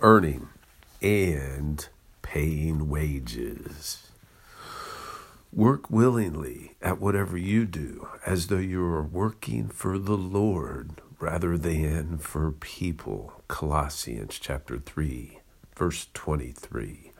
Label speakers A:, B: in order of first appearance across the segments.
A: earning and paying wages. Work willingly at whatever you do, as though you are working for the Lord rather than for people. Colossians chapter 3, verse 23.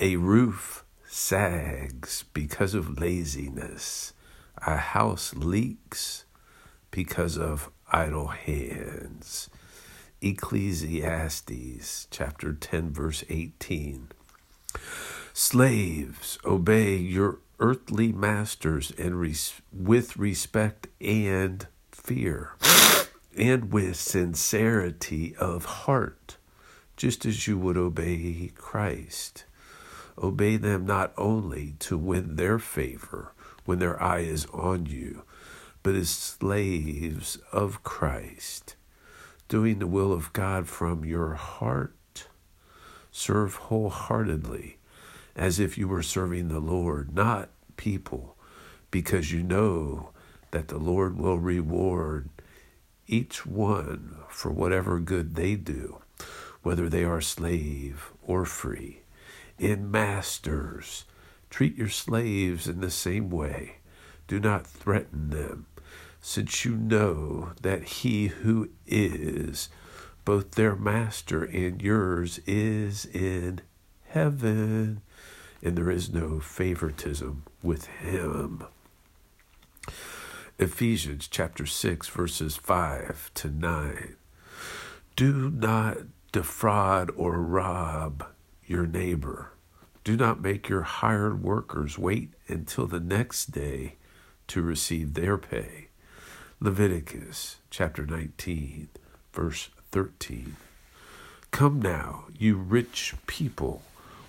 A: A roof sags because of laziness, a house leaks because of idle hands. Ecclesiastes chapter 10, verse 18. Slaves, obey your earthly masters and res- with respect and fear and with sincerity of heart, just as you would obey Christ. Obey them not only to win their favor when their eye is on you, but as slaves of Christ, doing the will of God from your heart. Serve wholeheartedly as if you were serving the Lord, not people, because you know that the Lord will reward each one for whatever good they do, whether they are slave or free. In masters, treat your slaves in the same way. Do not threaten them, since you know that he who is both their master and yours is in heaven and there is no favoritism with him. Ephesians chapter 6, verses 5 to 9. Do not defraud or rob your neighbor. Do not make your hired workers wait until the next day to receive their pay. Leviticus chapter 19, verse 13. Come now, you rich people,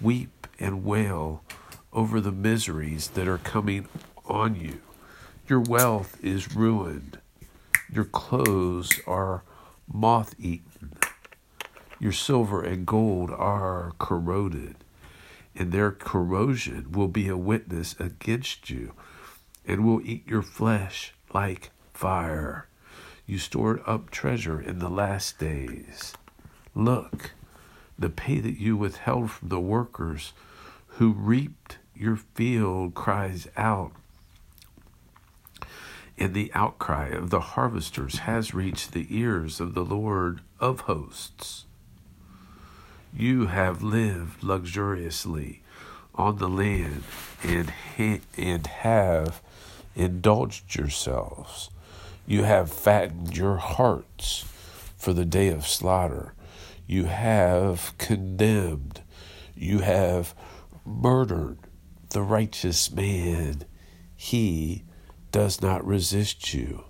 A: weep and wail over the miseries that are coming on you. Your wealth is ruined. Your clothes are moth eaten. Your silver and gold are corroded, and their corrosion will be a witness against you, and will eat your flesh like fire. You stored up treasure in the last days. Look, the pay that you withheld from the workers who reaped your field cries out. And the outcry of the harvesters has reached the ears of the Lord of hosts. You have lived luxuriously on the land and, ha- and have indulged yourselves. You have fattened your hearts for the day of slaughter. You have condemned. You have murdered the righteous man. He does not resist you.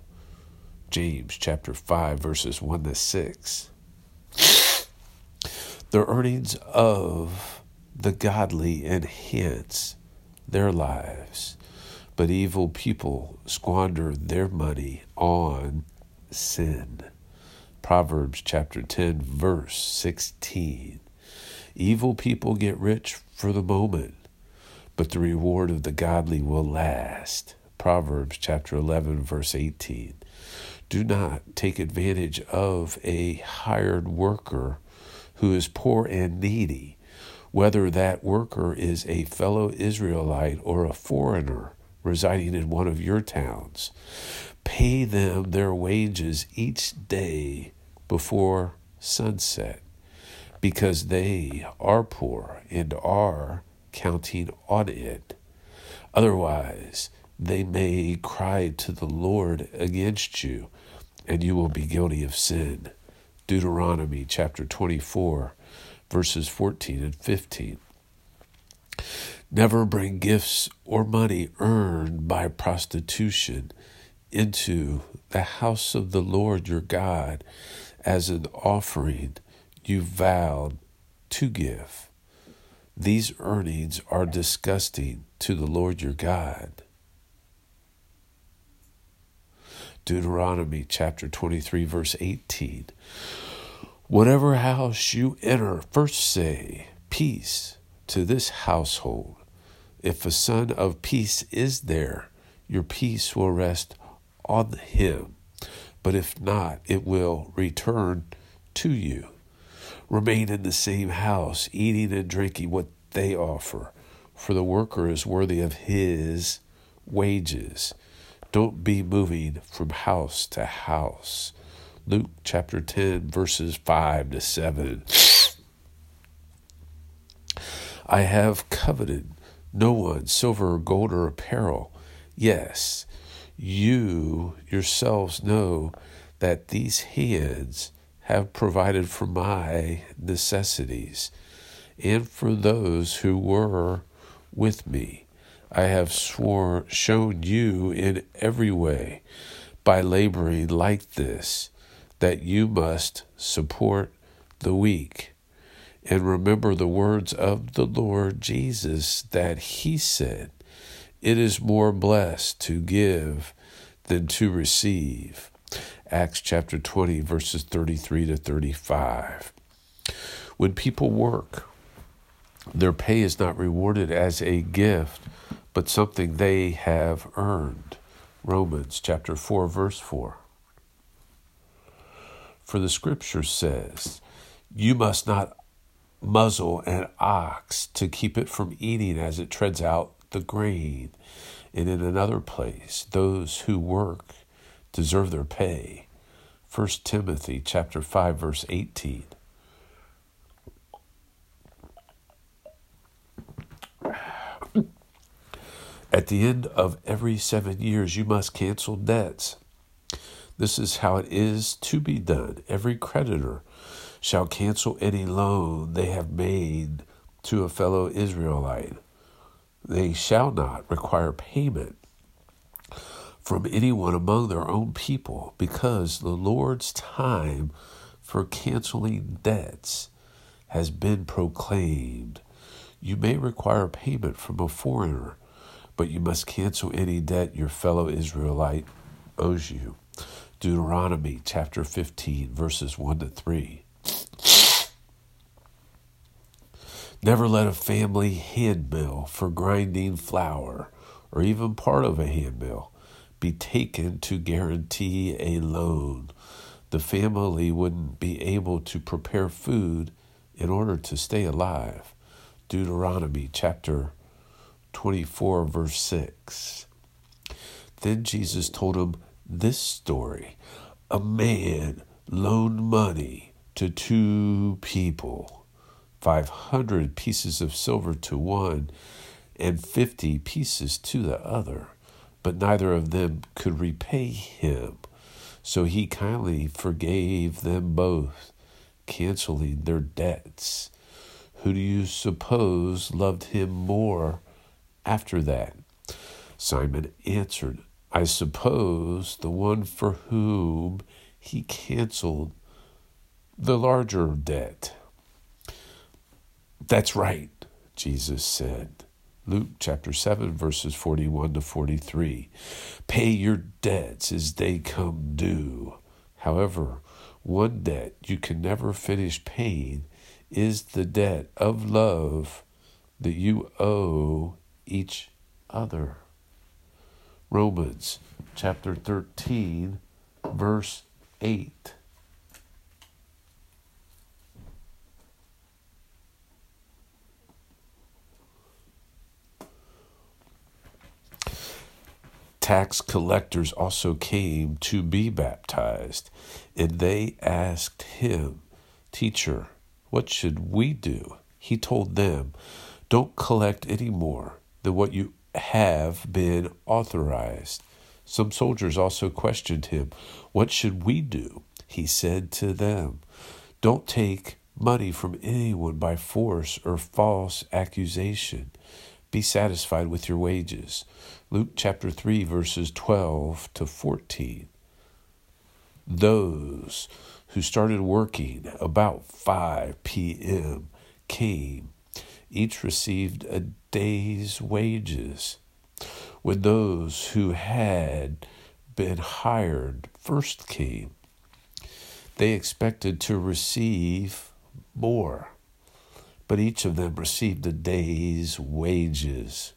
A: James chapter 5, verses 1 to 6. The earnings of the godly enhance their lives, but evil people squander their money on sin. Proverbs chapter 10, verse 16. Evil people get rich for the moment, but the reward of the godly will last. Proverbs chapter 11, verse 18. Do not take advantage of a hired worker who is poor and needy, whether that worker is a fellow Israelite or a foreigner residing in one of your towns. Pay them their wages each day before sunset, because they are poor and are counting on it. Otherwise, they may cry to the Lord against you, and you will be guilty of sin. Deuteronomy chapter 24, verses 14 and 15. Never bring gifts or money earned by prostitution into the house of the Lord your God as an offering you vowed to give. These earnings are disgusting to the Lord your God. Deuteronomy chapter 23, verse 18. Whatever house you enter, first say, Peace to this household. If a son of peace is there, your peace will rest on him. But if not, it will return to you. remain in the same house, eating and drinking what they offer, for the worker is worthy of his wages. Don't be moving from house to house. Luke chapter 10, verses 5 to 7. I have coveted no one silver or gold or apparel. Yes, you yourselves know that these hands have provided for my necessities and for those who were with me. I have swore, shown you in every way by laboring like this that you must support the weak. And remember the words of the Lord Jesus that he said, It is more blessed to give than to receive. Acts chapter 20, verses 33 to 35. When people work, their pay is not rewarded as a gift, but something they have earned. Romans chapter 4, verse 4. For the scripture says, You must not muzzle an ox to keep it from eating as it treads out the grain. And in another place, those who work deserve their pay. 1 Timothy chapter 5 verse 18. At the end of every 7 years you must cancel debts. This is how it is to be done. Every creditor shall cancel any loan they have made to a fellow Israelite. They shall not require payment from anyone among their own people, because the Lord's time for canceling debts has been proclaimed. You may require payment from a foreigner, but you must cancel any debt your fellow Israelite owes you. Deuteronomy chapter 15, verses 1 to 3. Never let a family hand mill for grinding flour, or even part of a hand mill, be taken to guarantee a loan. The family wouldn't be able to prepare food in order to stay alive. Deuteronomy chapter 24, verse 6. Then Jesus told him this story A man loaned money to two people, 500 pieces of silver to one, and 50 pieces to the other but neither of them could repay him. So he kindly forgave them both, canceling their debts. Who do you suppose loved him more after that? Simon answered, I suppose the one for whom he canceled the larger debt. That's right, Jesus said. Luke chapter 7, verses 41 to 43. Pay your debts as they come due. However, one debt you can never finish paying is the debt of love that you owe each other. Romans chapter 13, verse 8. Tax collectors also came to be baptized, and they asked him, Teacher, what should we do? He told them, Don't collect any more than what you have been authorized. Some soldiers also questioned him, What should we do? He said to them, Don't take money from anyone by force or false accusation. Be satisfied with your wages. Luke chapter 3, verses 12 to 14. Those who started working about 5 p.m. came. Each received a day's wages. When those who had been hired first came, they expected to receive more but each of them received a day's wages.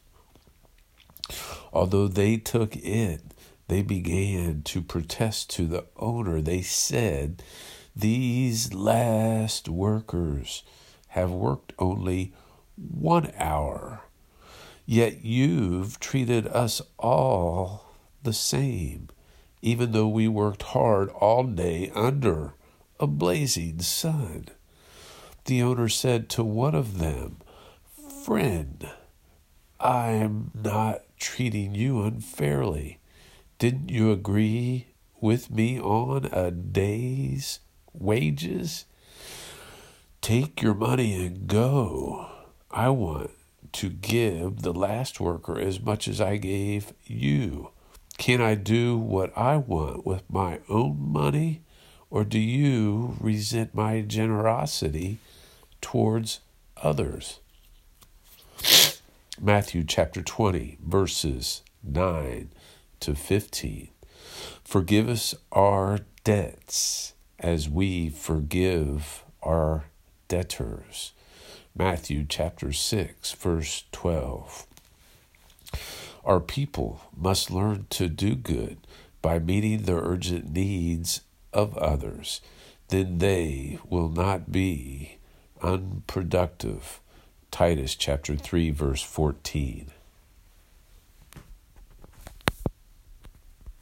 A: Although they took it, they began to protest to the owner. They said, These last workers have worked only one hour, yet you've treated us all the same, even though we worked hard all day under a blazing sun. The owner said to one of them, Friend, I'm not treating you unfairly. Didn't you agree with me on a day's wages? Take your money and go. I want to give the last worker as much as I gave you. Can I do what I want with my own money, or do you resent my generosity towards others? Matthew chapter 20, verses 9 to 15. Forgive us our debts as we forgive our debtors. Matthew chapter 6, verse 12. Our people must learn to do good by meeting the urgent needs of others. Then they will not be unproductive Titus chapter 3 verse 14.